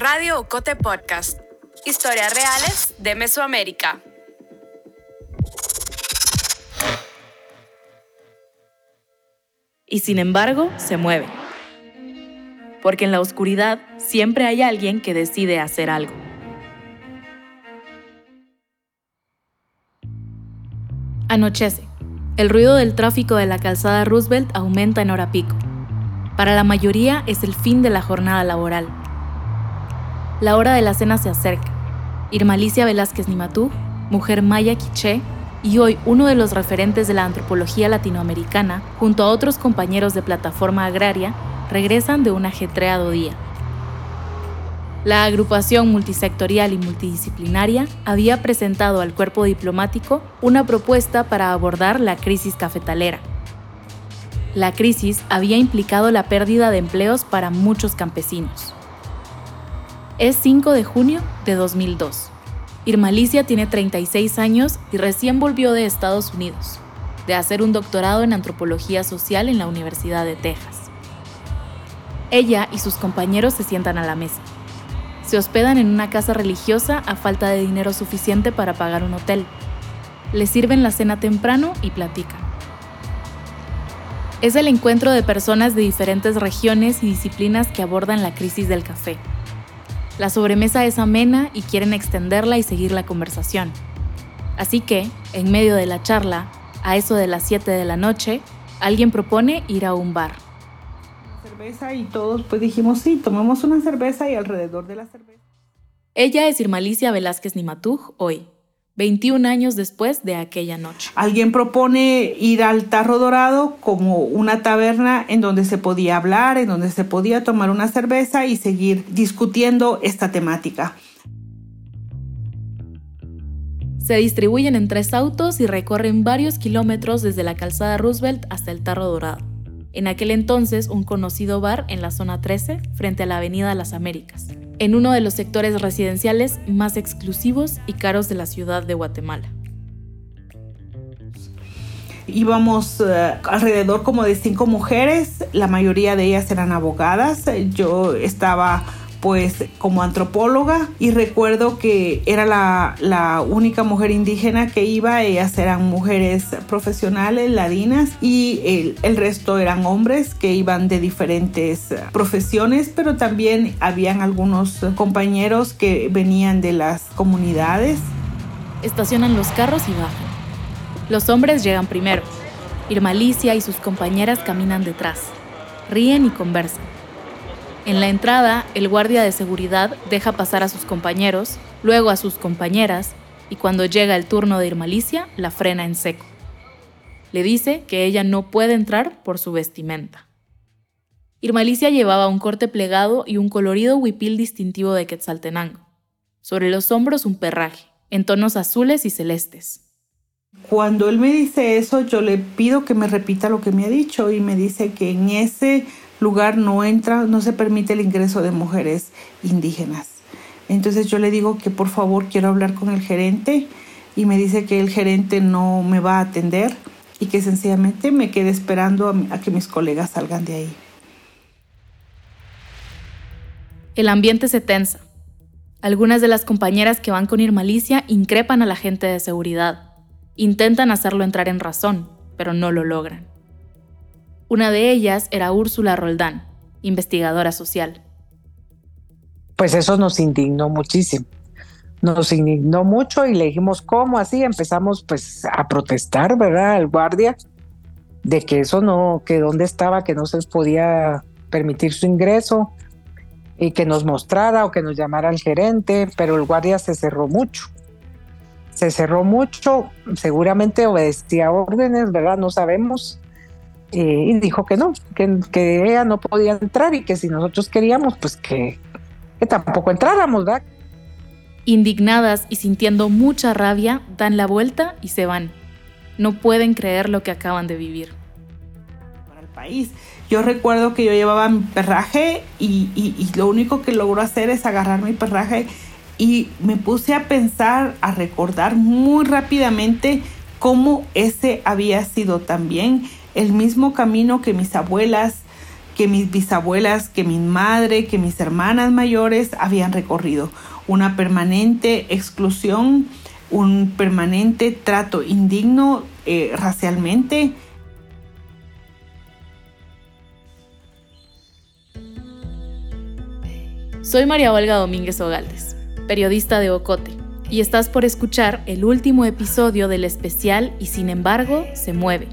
Radio Ocote Podcast. Historias reales de Mesoamérica. Y sin embargo, se mueve. Porque en la oscuridad siempre hay alguien que decide hacer algo. Anochece. El ruido del tráfico de la calzada Roosevelt aumenta en hora pico. Para la mayoría es el fin de la jornada laboral. La hora de la cena se acerca. Irmalicia Velázquez Nimatú, mujer maya quiché, y hoy uno de los referentes de la antropología latinoamericana, junto a otros compañeros de plataforma agraria, regresan de un ajetreado día. La agrupación multisectorial y multidisciplinaria había presentado al cuerpo diplomático una propuesta para abordar la crisis cafetalera. La crisis había implicado la pérdida de empleos para muchos campesinos. Es 5 de junio de 2002. Irmalicia tiene 36 años y recién volvió de Estados Unidos, de hacer un doctorado en antropología social en la Universidad de Texas. Ella y sus compañeros se sientan a la mesa. Se hospedan en una casa religiosa a falta de dinero suficiente para pagar un hotel. Le sirven la cena temprano y platican. Es el encuentro de personas de diferentes regiones y disciplinas que abordan la crisis del café. La sobremesa es amena y quieren extenderla y seguir la conversación. Así que, en medio de la charla, a eso de las 7 de la noche, alguien propone ir a un bar cerveza y todos pues dijimos, sí, tomemos una cerveza y alrededor de la cerveza. Ella es Irmalicia Velázquez Nimatuj hoy, 21 años después de aquella noche. Alguien propone ir al Tarro Dorado como una taberna en donde se podía hablar, en donde se podía tomar una cerveza y seguir discutiendo esta temática. Se distribuyen en tres autos y recorren varios kilómetros desde la calzada Roosevelt hasta el Tarro Dorado en aquel entonces un conocido bar en la zona 13 frente a la Avenida Las Américas, en uno de los sectores residenciales más exclusivos y caros de la ciudad de Guatemala. Íbamos eh, alrededor como de cinco mujeres, la mayoría de ellas eran abogadas, yo estaba pues como antropóloga y recuerdo que era la, única mujer indígena que iba, ellas eran mujeres profesionales, ladinas y el, el, resto eran hombres que iban de diferentes profesiones, pero también habían algunos compañeros que venían de las comunidades. Estacionan los carros y bajan. Los hombres llegan primero. Irmalicia y sus compañeras caminan detrás. Ríen y conversan. En la entrada, el guardia de seguridad deja pasar a sus compañeros, luego a sus compañeras, y cuando llega el turno de Irmalicia, la frena en seco. Le dice que ella no puede entrar por su vestimenta. Irmalicia llevaba un corte plegado y un colorido huipil distintivo de Quetzaltenango. Sobre los hombros un perraje, en tonos azules y celestes. Cuando él me dice eso, yo le pido que me repita lo que me ha dicho y me dice que en ese lugar no entra, no se permite el ingreso de mujeres indígenas. Entonces yo le digo que por favor quiero hablar con el gerente y me dice que el gerente no me va a atender y que sencillamente me quede esperando a, que mis colegas salgan de ahí. El ambiente se tensa. Algunas de las compañeras que van con Irmalicia increpan a la gente de seguridad. Intentan hacerlo entrar en razón, pero no lo logran. Una de ellas era Úrsula Roldán, investigadora social. Pues eso nos indignó muchísimo. Nos indignó mucho y le dijimos, ¿cómo así? Empezamos pues a protestar, ¿verdad? Al guardia de que eso no, que dónde estaba, que no se podía permitir su ingreso y que nos mostrara o que nos llamara al gerente, pero el guardia se cerró mucho. Se cerró mucho, seguramente obedecía órdenes, ¿verdad? No sabemos. Eh, y dijo que no, que, que, ella no podía entrar y que si nosotros queríamos, pues que, que tampoco entráramos, ¿verdad? Indignadas y sintiendo mucha rabia, dan la vuelta y se van. No pueden creer lo que acaban de vivir. Para el país. Yo recuerdo que yo llevaba mi perraje y, y, y lo único que logró hacer es agarrar mi perraje y me puse a pensar, a recordar muy rápidamente cómo ese había sido también el mismo camino que mis abuelas, que mis bisabuelas, que mi madre, que mis hermanas mayores habían recorrido. Una permanente exclusión, un permanente trato indigno eh, racialmente. Soy María Olga Domínguez Ogaldes, periodista de Ocote, y estás por escuchar el último episodio del especial Y sin embargo se mueve,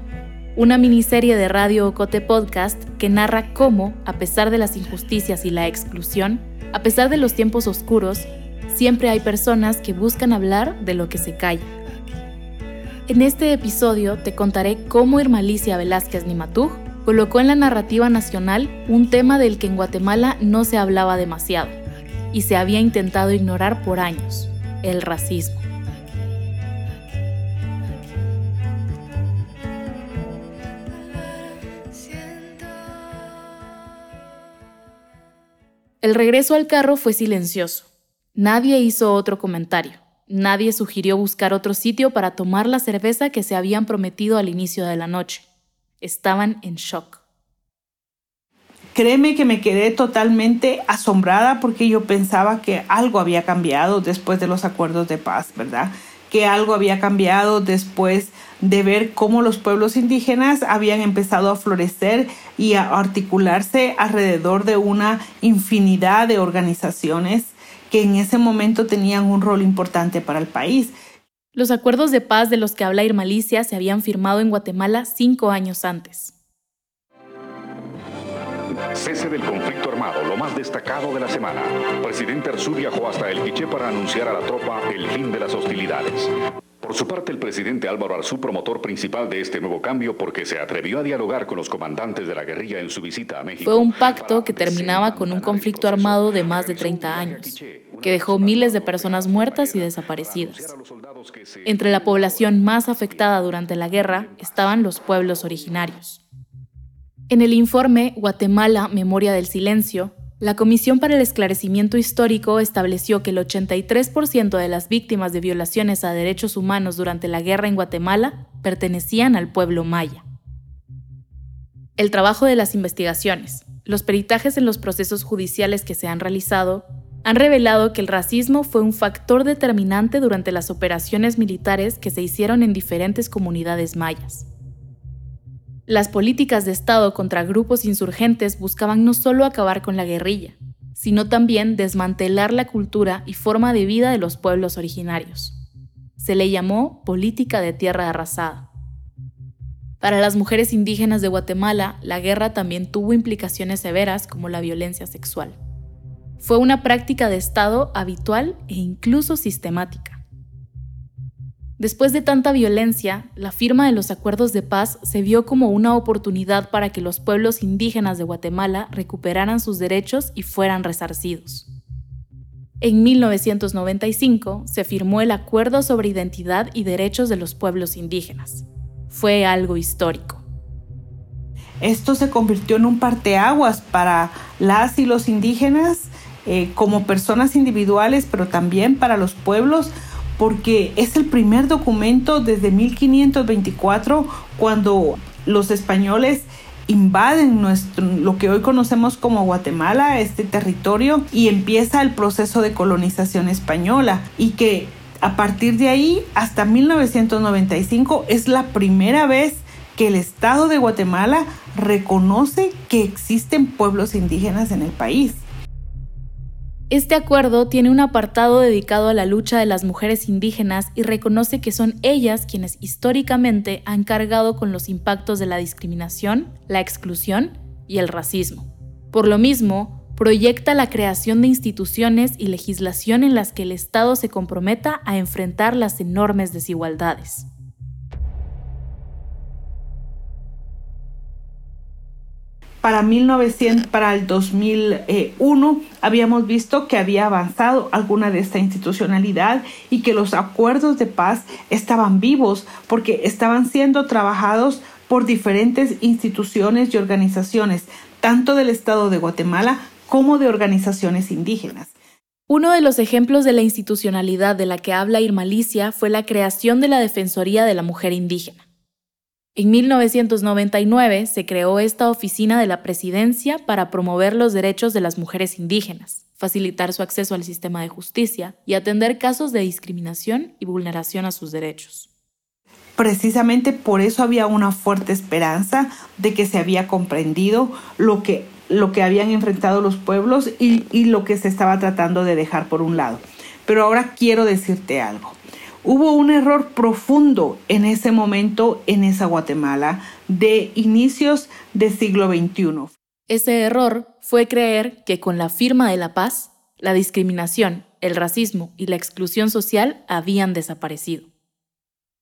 una miniserie de Radio Ocote Podcast que narra cómo, a pesar de las injusticias y la exclusión, a pesar de los tiempos oscuros, siempre hay personas que buscan hablar de lo que se calla. En este episodio te contaré cómo Irmalicia Velázquez Nimatug colocó en la narrativa nacional un tema del que en Guatemala no se hablaba demasiado y se había intentado ignorar por años, el racismo. El regreso al carro fue silencioso. Nadie hizo otro comentario. Nadie sugirió buscar otro sitio para tomar la cerveza que se habían prometido al inicio de la noche. Estaban en shock. Créeme que me quedé totalmente asombrada porque yo pensaba que algo había cambiado después de los acuerdos de paz, ¿verdad? Que algo había cambiado después de ver cómo los pueblos indígenas habían empezado a florecer y a articularse alrededor de una infinidad de organizaciones que en ese momento tenían un rol importante para el país. Los acuerdos de paz de los que habla Irmalicia se habían firmado en Guatemala cinco años antes. Cese del conflicto armado, lo más destacado de la semana. Presidente Arzú viajó hasta el Quiché para anunciar a la tropa el fin de las hostilidades. Por su parte, el presidente Álvaro Arzú, promotor principal de este nuevo cambio, porque se atrevió a dialogar con los comandantes de la guerrilla en su visita a México. Fue un pacto que terminaba con un conflicto armado de más de 30 años, que dejó miles de personas muertas y desaparecidas. Entre la población más afectada durante la guerra estaban los pueblos originarios. En el informe Guatemala, Memoria del Silencio, la Comisión para el Esclarecimiento Histórico estableció que el 83% de las víctimas de violaciones a derechos humanos durante la guerra en Guatemala pertenecían al pueblo maya. El trabajo de las investigaciones, los peritajes en los procesos judiciales que se han realizado, han revelado que el racismo fue un factor determinante durante las operaciones militares que se hicieron en diferentes comunidades mayas. Las políticas de Estado contra grupos insurgentes buscaban no solo acabar con la guerrilla, sino también desmantelar la cultura y forma de vida de los pueblos originarios. Se le llamó política de tierra arrasada. Para las mujeres indígenas de Guatemala, la guerra también tuvo implicaciones severas como la violencia sexual. Fue una práctica de Estado habitual e incluso sistemática. Después de tanta violencia, la firma de los acuerdos de paz se vio como una oportunidad para que los pueblos indígenas de Guatemala recuperaran sus derechos y fueran resarcidos. En 1995 se firmó el Acuerdo sobre Identidad y Derechos de los Pueblos Indígenas. Fue algo histórico. Esto se convirtió en un parteaguas para las y los indígenas eh, como personas individuales, pero también para los pueblos porque es el primer documento desde 1524 cuando los españoles invaden nuestro, lo que hoy conocemos como Guatemala, este territorio, y empieza el proceso de colonización española y que a partir de ahí hasta 1995 es la primera vez que el Estado de Guatemala reconoce que existen pueblos indígenas en el país. Este acuerdo tiene un apartado dedicado a la lucha de las mujeres indígenas y reconoce que son ellas quienes históricamente han cargado con los impactos de la discriminación, la exclusión y el racismo. Por lo mismo, proyecta la creación de instituciones y legislación en las que el Estado se comprometa a enfrentar las enormes desigualdades. Para 1900, para el 2001 habíamos visto que había avanzado alguna de esta institucionalidad y que los acuerdos de paz estaban vivos porque estaban siendo trabajados por diferentes instituciones y organizaciones, tanto del Estado de Guatemala como de organizaciones indígenas. Uno de los ejemplos de la institucionalidad de la que habla Irmalicia fue la creación de la Defensoría de la Mujer Indígena. En 1999 se creó esta oficina de la presidencia para promover los derechos de las mujeres indígenas, facilitar su acceso al sistema de justicia y atender casos de discriminación y vulneración a sus derechos. Precisamente por eso había una fuerte esperanza de que se había comprendido lo que, lo que habían enfrentado los pueblos y, y lo que se estaba tratando de dejar por un lado. Pero ahora quiero decirte algo. Hubo un error profundo en ese momento en esa Guatemala de inicios del siglo XXI. Ese error fue creer que con la firma de la paz, la discriminación, el racismo y la exclusión social habían desaparecido.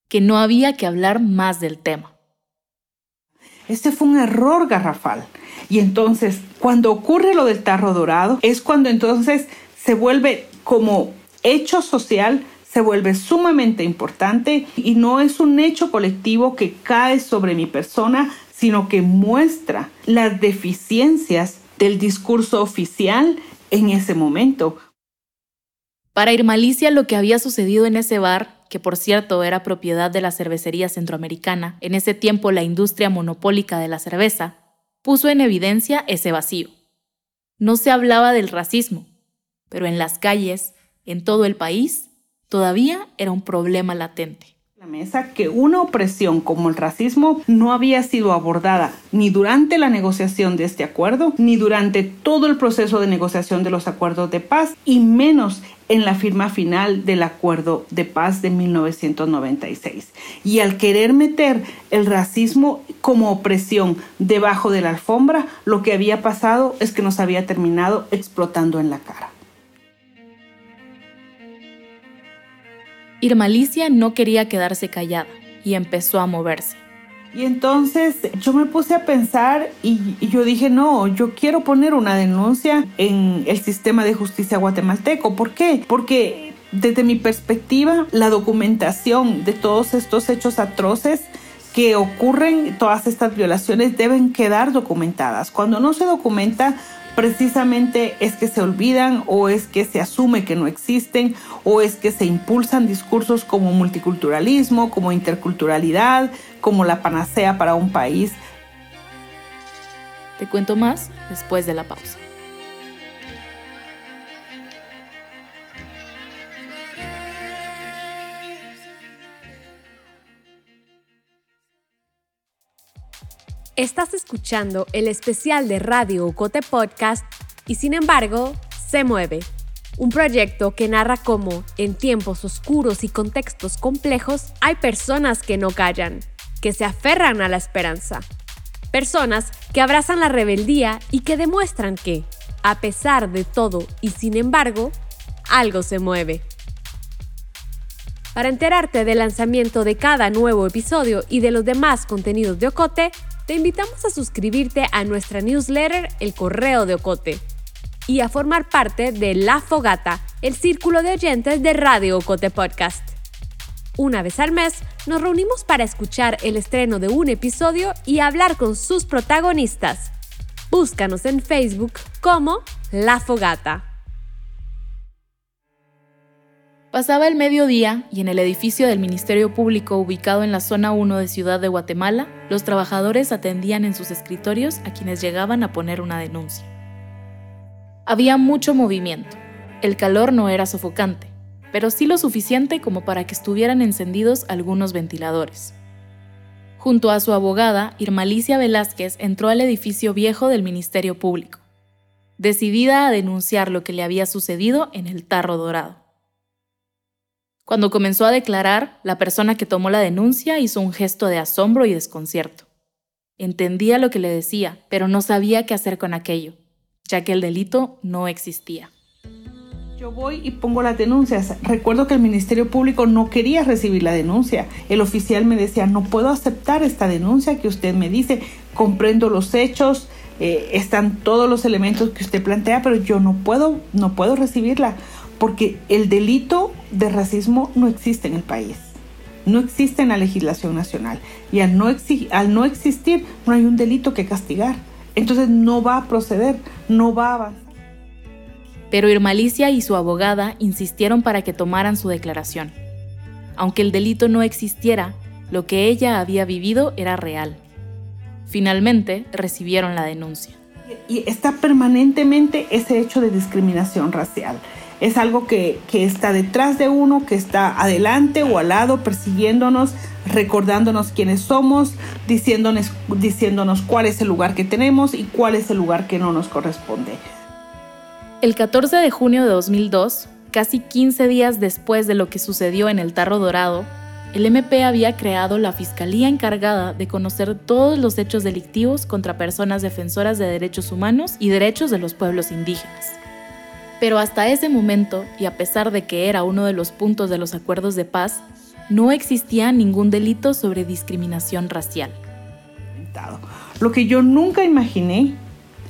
Que no había que hablar más del tema. Este fue un error garrafal. Y entonces, cuando ocurre lo del tarro dorado, es cuando entonces se vuelve como hecho social se vuelve sumamente importante y no es un hecho colectivo que cae sobre mi persona, sino que muestra las deficiencias del discurso oficial en ese momento. Para Irmalicia lo que había sucedido en ese bar, que por cierto era propiedad de la cervecería centroamericana, en ese tiempo la industria monopólica de la cerveza, puso en evidencia ese vacío. No se hablaba del racismo, pero en las calles, en todo el país, todavía era un problema latente. La mesa que una opresión como el racismo no había sido abordada ni durante la negociación de este acuerdo, ni durante todo el proceso de negociación de los acuerdos de paz, y menos en la firma final del acuerdo de paz de 1996. Y al querer meter el racismo como opresión debajo de la alfombra, lo que había pasado es que nos había terminado explotando en la cara. Irmalicia no quería quedarse callada y empezó a moverse. Y entonces yo me puse a pensar y, yo dije, no, yo quiero poner una denuncia en el sistema de justicia guatemalteco. ¿Por qué? Porque desde mi perspectiva, la documentación de todos estos hechos atroces que ocurren, todas estas violaciones deben quedar documentadas. Cuando no se documenta, precisamente es que se olvidan o es que se asume que no existen o es que se impulsan discursos como multiculturalismo, como interculturalidad, como la panacea para un país. Te cuento más después de la pausa. Estás escuchando el especial de Radio Ocote Podcast y sin embargo, se mueve. Un proyecto que narra cómo, en tiempos oscuros y contextos complejos, hay personas que no callan, que se aferran a la esperanza. Personas que abrazan la rebeldía y que demuestran que, a pesar de todo y sin embargo, algo se mueve. Para enterarte del lanzamiento de cada nuevo episodio y de los demás contenidos de Ocote, te invitamos a suscribirte a nuestra newsletter El Correo de Ocote y a formar parte de La Fogata, el círculo de oyentes de Radio Ocote Podcast. Una vez al mes nos reunimos para escuchar el estreno de un episodio y hablar con sus protagonistas. Búscanos en Facebook como La Fogata. Pasaba el mediodía y en el edificio del Ministerio Público ubicado en la zona 1 de Ciudad de Guatemala, los trabajadores atendían en sus escritorios a quienes llegaban a poner una denuncia. Había mucho movimiento. El calor no era sofocante, pero sí lo suficiente como para que estuvieran encendidos algunos ventiladores. Junto a su abogada, Irmalicia Velázquez entró al edificio viejo del Ministerio Público, decidida a denunciar lo que le había sucedido en el Tarro Dorado. Cuando comenzó a declarar, la persona que tomó la denuncia hizo un gesto de asombro y desconcierto. Entendía lo que le decía, pero no sabía qué hacer con aquello, ya que el delito no existía. Yo voy y pongo las denuncias. Recuerdo que el Ministerio Público no quería recibir la denuncia. El oficial me decía, no puedo aceptar esta denuncia que usted me dice, comprendo los hechos, eh, están todos los elementos que usted plantea, pero yo no puedo, no puedo recibirla porque el delito de racismo no existe en el país, no existe en la legislación nacional y al no, al no existir no hay un delito que castigar. Entonces no va a proceder, no va a avanzar. Pero Irmalicia y su abogada insistieron para que tomaran su declaración. Aunque el delito no existiera, Lo que ella había vivido era real. Finalmente recibieron la denuncia. Y está permanentemente ese hecho de discriminación racial. Es algo que, que está detrás de uno, que está adelante o al lado, persiguiéndonos, recordándonos quiénes somos, diciéndonos, diciéndonos cuál es el lugar que tenemos y cuál es el lugar que no nos corresponde. El 14 de junio de 2002, casi 15 días después de lo que sucedió en el Tarro Dorado, el MP había creado la Fiscalía encargada de conocer todos los hechos delictivos contra personas defensoras de derechos humanos y derechos de los pueblos indígenas. Pero hasta ese momento, y a pesar de que era uno de los puntos de los acuerdos de paz, no existía ningún delito sobre discriminación racial. Lo que yo nunca imaginé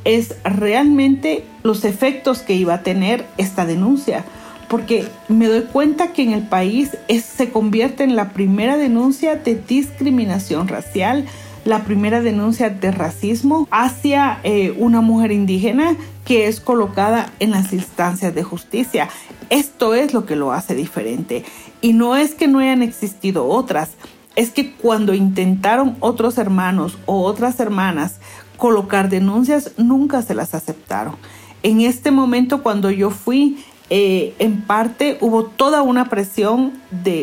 es realmente los efectos que iba a tener esta denuncia, porque me doy cuenta que en el país se convierte en la primera denuncia de discriminación racial, la primera denuncia de racismo hacia eh, una mujer indígena que es colocada en las instancias de justicia. Esto es lo que lo hace diferente. Y no es que no hayan existido otras, es que cuando intentaron otros hermanos o otras hermanas colocar denuncias, nunca se las aceptaron. En este momento, cuando yo fui, eh, en parte hubo toda una presión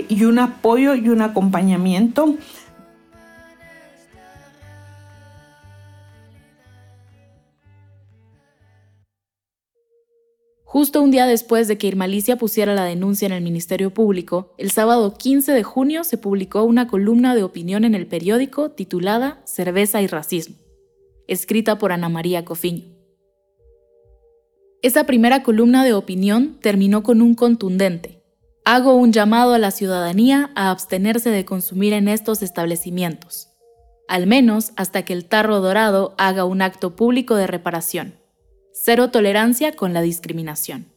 y un apoyo y un acompañamiento Justo un día después de que Irmalicia pusiera la denuncia en el Ministerio Público, el sábado 15 de junio se publicó una columna de opinión en el periódico titulada Cerveza y Racismo, escrita por Ana María Cofiño. Esa primera columna de opinión terminó con un contundente. Hago un llamado a la ciudadanía a abstenerse de consumir en estos establecimientos, al menos hasta que el tarro dorado haga un acto público de reparación. Cero tolerancia con la discriminación.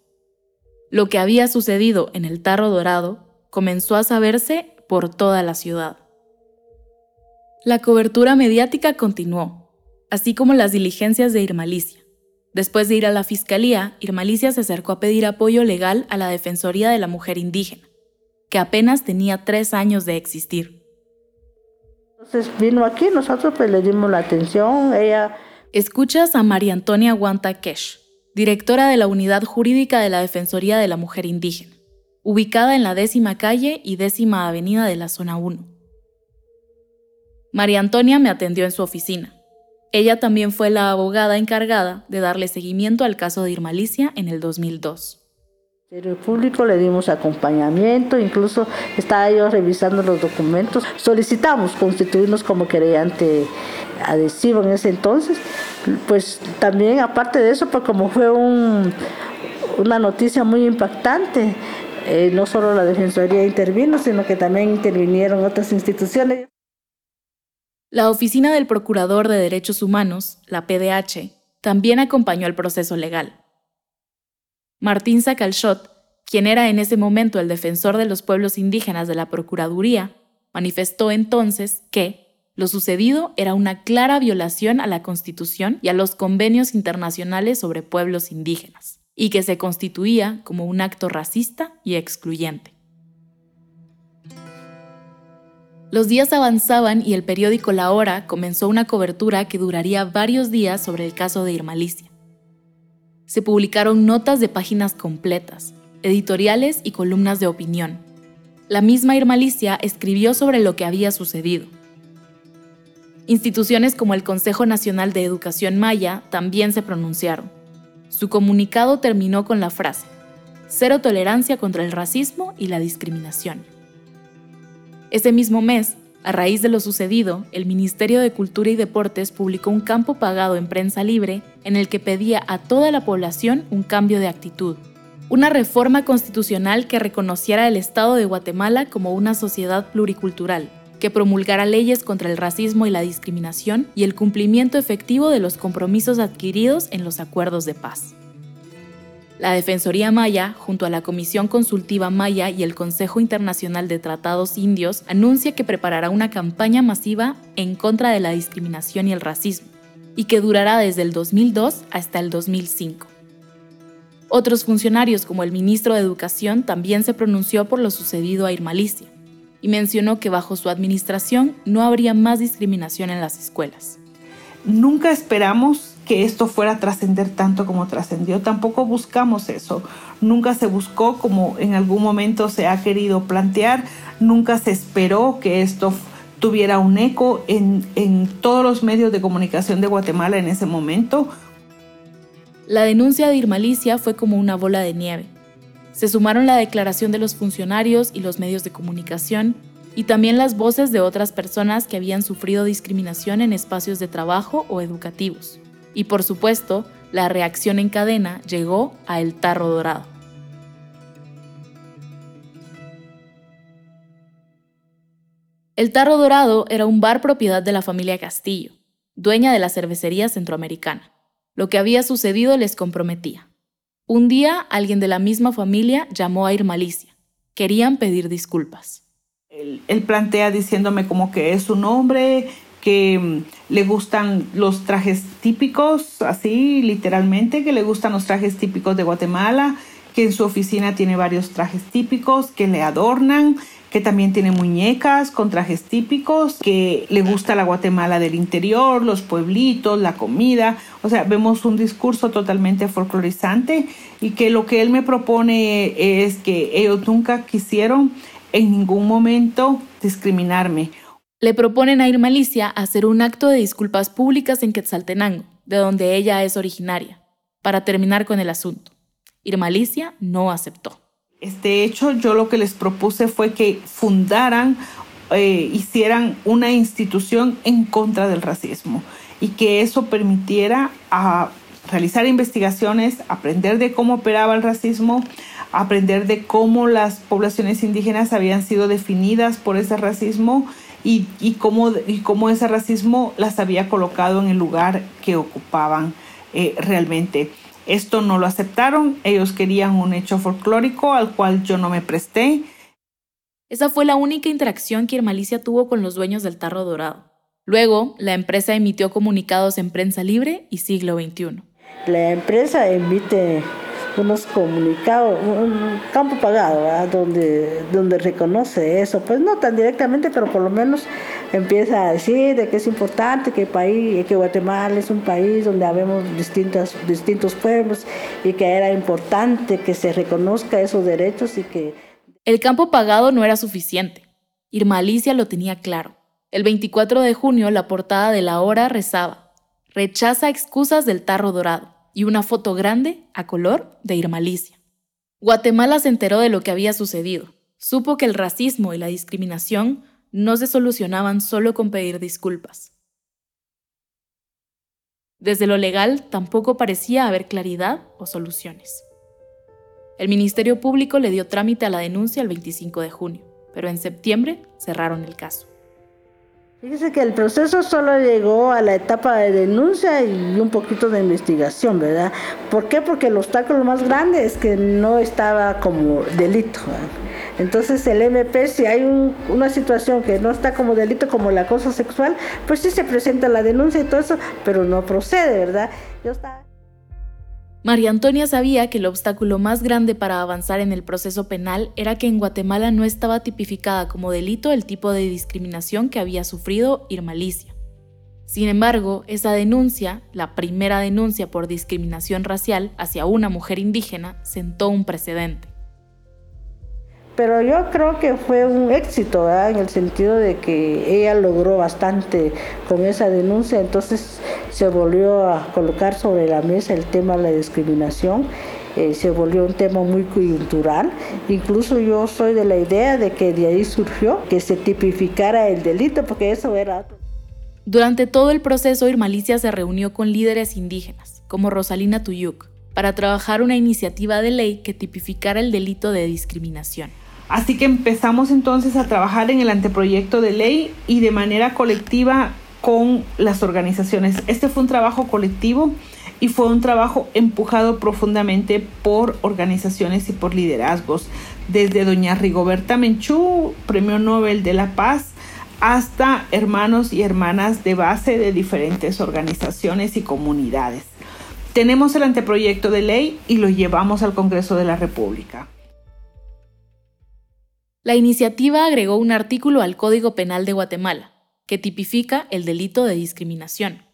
Lo que había sucedido en el Tarro Dorado comenzó a saberse por toda la ciudad. La cobertura mediática continuó, así como las diligencias de Irmalicia. Después de ir a la fiscalía, Irmalicia se acercó a pedir apoyo legal a la Defensoría de la Mujer Indígena, que apenas tenía tres años de existir. Entonces vino aquí, nosotros pues, le dimos la atención, ella Escuchas a María Antonia Guanta Kesh, directora de la Unidad Jurídica de la Defensoría de la Mujer Indígena, ubicada en la décima calle y décima avenida de la Zona 1. María Antonia me atendió en su oficina. Ella también fue la abogada encargada de darle seguimiento al caso de Irmalicia en el 2002. El público le dimos acompañamiento, incluso estaba yo revisando los documentos. Solicitamos constituirnos como querellante adhesivo en ese entonces. Pues también, aparte de eso, pues como fue un, una noticia muy impactante, eh, no solo la Defensoría intervino, sino que también intervinieron otras instituciones. La Oficina del Procurador de Derechos Humanos, la PDH, también acompañó el proceso legal. Martín Sacalchot, quien era en ese momento el defensor de los pueblos indígenas de la Procuraduría, manifestó entonces que lo sucedido era una clara violación a la Constitución y a los convenios internacionales sobre pueblos indígenas, y que se constituía como un acto racista y excluyente. Los días avanzaban y el periódico La Hora comenzó una cobertura que duraría varios días sobre el caso de Irmalicia se publicaron notas de páginas completas, editoriales y columnas de opinión. La misma Irmalicia escribió sobre lo que había sucedido. Instituciones como el Consejo Nacional de Educación Maya también se pronunciaron. Su comunicado terminó con la frase, cero tolerancia contra el racismo y la discriminación. Ese mismo mes, a raíz de lo sucedido, el Ministerio de Cultura y Deportes publicó un campo pagado en prensa libre en el que pedía a toda la población un cambio de actitud, una reforma constitucional que reconociera el Estado de Guatemala como una sociedad pluricultural, que promulgara leyes contra el racismo y la discriminación y el cumplimiento efectivo de los compromisos adquiridos en los acuerdos de paz. La Defensoría Maya, junto a la Comisión Consultiva Maya y el Consejo Internacional de Tratados Indios, anuncia que preparará una campaña masiva en contra de la discriminación y el racismo, y que durará desde el 2002 hasta el 2005. Otros funcionarios, como el ministro de Educación, también se pronunció por lo sucedido a Irmalicia, y mencionó que bajo su administración no habría más discriminación en las escuelas. Nunca esperamos que esto fuera a trascender tanto como trascendió. Tampoco buscamos eso. Nunca se buscó como en algún momento se ha querido plantear. Nunca se esperó que esto tuviera un eco en, en todos los medios de comunicación de Guatemala en ese momento. La denuncia de Irmalicia fue como una bola de nieve. Se sumaron la declaración de los funcionarios y los medios de comunicación y también las voces de otras personas que habían sufrido discriminación en espacios de trabajo o educativos. Y por supuesto, la reacción en cadena llegó a El Tarro Dorado. El Tarro Dorado era un bar propiedad de la familia Castillo, dueña de la cervecería centroamericana. Lo que había sucedido les comprometía. Un día alguien de la misma familia llamó a Irmalicia. Querían pedir disculpas. Él, plantea diciéndome como que es un hombre que mm, le gustan los trajes típicos, así literalmente, que le gustan los trajes típicos de Guatemala, que en su oficina tiene varios trajes típicos que le adornan, que también tiene muñecas con trajes típicos, que le gusta la Guatemala del interior, los pueblitos, la comida. O sea, vemos un discurso totalmente folclorizante y que lo que él me propone es que ellos nunca quisieron en ningún momento discriminarme le proponen a Irma Alicia hacer un acto de disculpas públicas en Quetzaltenango, de donde ella es originaria, para terminar con el asunto. Irma Alicia no aceptó. Este hecho, yo lo que les propuse fue que fundaran, eh, hicieran una institución en contra del racismo y que eso permitiera a realizar investigaciones, aprender de cómo operaba el racismo, aprender de cómo las poblaciones indígenas habían sido definidas por ese racismo y, y, cómo, y cómo ese racismo las había colocado en el lugar que ocupaban eh, realmente. Esto no lo aceptaron, ellos querían un hecho folclórico al cual yo no me presté. Esa fue la única interacción que Irmalicia tuvo con los dueños del tarro dorado. Luego, la empresa emitió comunicados en prensa libre y siglo XXI. La empresa emite unos comunicados, un campo pagado, donde donde reconoce eso, pues no tan directamente, pero por lo menos empieza a decir de que es importante que país, que Guatemala es un país donde habemos distintas, distintos pueblos y que era importante que se reconozca esos derechos y que... El campo pagado no era suficiente. Irma Alicia lo tenía claro. El 24 de junio la portada de la hora rezaba, rechaza excusas del tarro dorado y una foto grande, a color, de Irma Alicia. Guatemala se enteró de lo que había sucedido. Supo que el racismo y la discriminación no se solucionaban solo con pedir disculpas. Desde lo legal tampoco parecía haber claridad o soluciones. El Ministerio Público le dio trámite a la denuncia el 25 de junio, pero en septiembre cerraron el caso. Fíjese que el proceso solo llegó a la etapa de denuncia y un poquito de investigación, ¿verdad? ¿Por qué? Porque el obstáculo más grande es que no estaba como delito. Entonces el MP, si hay una situación que no está como delito, como el acoso sexual, pues sí se presenta la denuncia y todo eso, pero no procede, ¿verdad? Yo estaba... María Antonia sabía que el obstáculo más grande para avanzar en el proceso penal era que en Guatemala no estaba tipificada como delito el tipo de discriminación que había sufrido Irma Alicia. Sin embargo, esa denuncia, la primera denuncia por discriminación racial hacia una mujer indígena, sentó un precedente. Pero yo creo que fue un éxito, en el sentido de que ella logró bastante con esa denuncia, entonces se volvió a colocar sobre la mesa el tema de la discriminación. Eh, se volvió un tema muy coyuntural. Incluso yo soy de la idea de que de ahí surgió que se tipificara el delito, porque eso era... Durante todo el proceso, Irmalicia se reunió con líderes indígenas, como Rosalina Tuyuk, para trabajar una iniciativa de ley que tipificara el delito de discriminación. Así que empezamos entonces a trabajar en el anteproyecto de ley y de manera colectiva con las organizaciones. Este fue un trabajo colectivo y fue un trabajo empujado profundamente por organizaciones y por liderazgos, desde doña Rigoberta Menchú, Premio Nobel de la Paz, hasta hermanos y hermanas de base de diferentes organizaciones y comunidades. Tenemos el anteproyecto de ley y lo llevamos al Congreso de la República. La iniciativa agregó un artículo al Código Penal de Guatemala, que tipifica el delito de discriminación.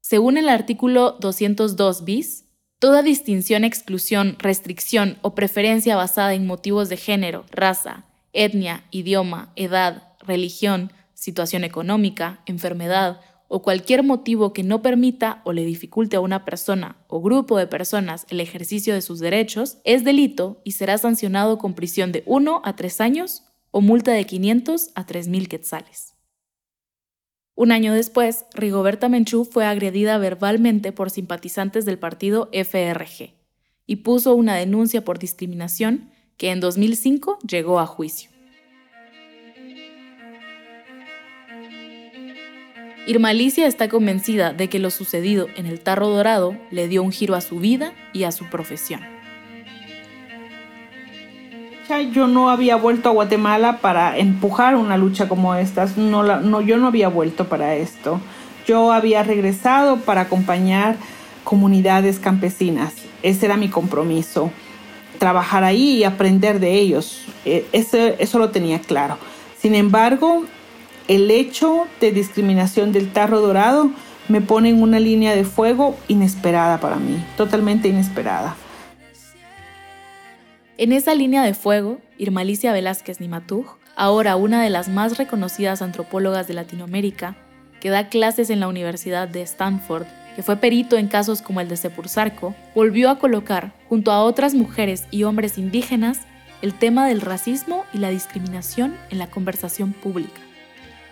Según el artículo 202 bis, toda distinción, exclusión, restricción o preferencia basada en motivos de género, raza, etnia, idioma, edad, religión, situación económica, enfermedad o cualquier motivo que no permita o le dificulte a una persona o grupo de personas el ejercicio de sus derechos es delito y será sancionado con prisión de 1 a 3 años o multa de 500 a 3.000 quetzales. Un año después, Rigoberta Menchú fue agredida verbalmente por simpatizantes del partido FRG y puso una denuncia por discriminación que en 2005 llegó a juicio. Irma Alicia está convencida de que lo sucedido en el Tarro Dorado le dio un giro a su vida y a su profesión. Yo no había vuelto a Guatemala para empujar una lucha como esta, no, no, yo no había vuelto para esto. Yo había regresado para acompañar comunidades campesinas. Ese era mi compromiso, trabajar ahí y aprender de ellos. E, eso lo tenía claro. Sin embargo, el hecho de discriminación del tarro dorado me pone en una línea de fuego inesperada para mí, totalmente inesperada. En esa línea de fuego, Irma Alicia Velázquez Nimatuj, ahora una de las más reconocidas antropólogas de Latinoamérica, que da clases en la Universidad de Stanford, que fue perito en casos como el de Sepursarco, volvió a colocar, junto a otras mujeres y hombres indígenas, el tema del racismo y la discriminación en la conversación pública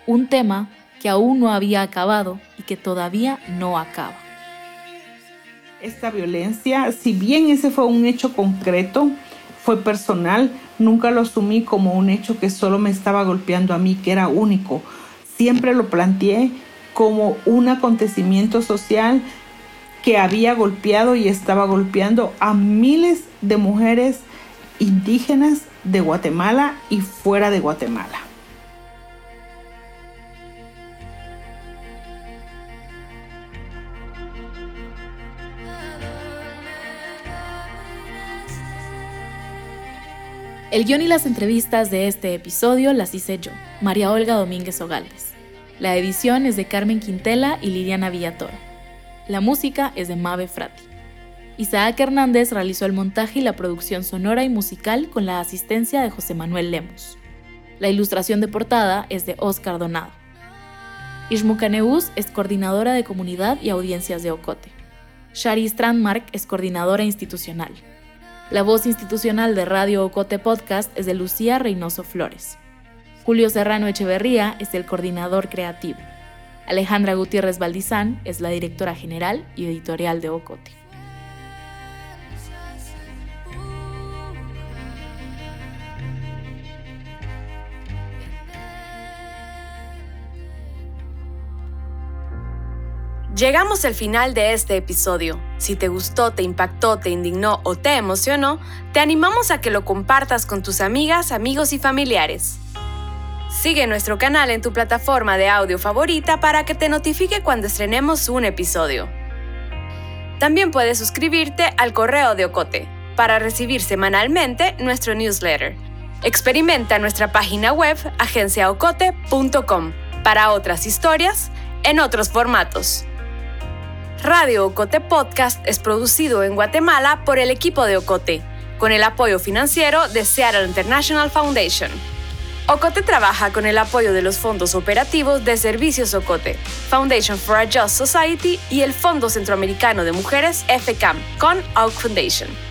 un tema que aún no había acabado y que todavía no acaba. Esta violencia, si bien ese fue un hecho concreto, fue personal, nunca lo asumí como un hecho que solo me estaba golpeando a mí, que era único. Siempre lo planteé como un acontecimiento social que había golpeado y estaba golpeando a miles de mujeres indígenas de Guatemala y fuera de Guatemala. El guion y las entrevistas de este episodio las hice yo, María Olga Domínguez Ogaldes. La edición es de Carmen Quintela y Liliana Villatoro. La música es de Mabe Frati. Isaac Hernández realizó el montaje y la producción sonora y musical con la asistencia de José Manuel Lemos. La ilustración de portada es de Oscar Donado. Ishmucaneus es coordinadora de comunidad y audiencias de Ocote. Shari Strandmark es coordinadora institucional. La voz institucional de Radio Ocote Podcast es de Lucía Reynoso Flores. Julio Serrano Echeverría es el coordinador creativo. Alejandra Gutiérrez Valdizán es la directora general y editorial de Ocote. Llegamos al final de este episodio. Si te gustó, te impactó, te indignó o te emocionó, te animamos a que lo compartas con tus amigas, amigos y familiares. Sigue nuestro canal en tu plataforma de audio favorita para que te notifique cuando estrenemos un episodio. También puedes suscribirte al correo de Ocote para recibir semanalmente nuestro newsletter. Experimenta nuestra página web agenciaocote.com para otras historias en otros formatos. Radio Ocote Podcast es producido en Guatemala por el equipo de Ocote, con el apoyo financiero de Seattle International Foundation. Ocote trabaja con el apoyo de los fondos operativos de Servicios Ocote, Foundation for a Just Society y el Fondo Centroamericano de Mujeres FCAM con Oak Foundation.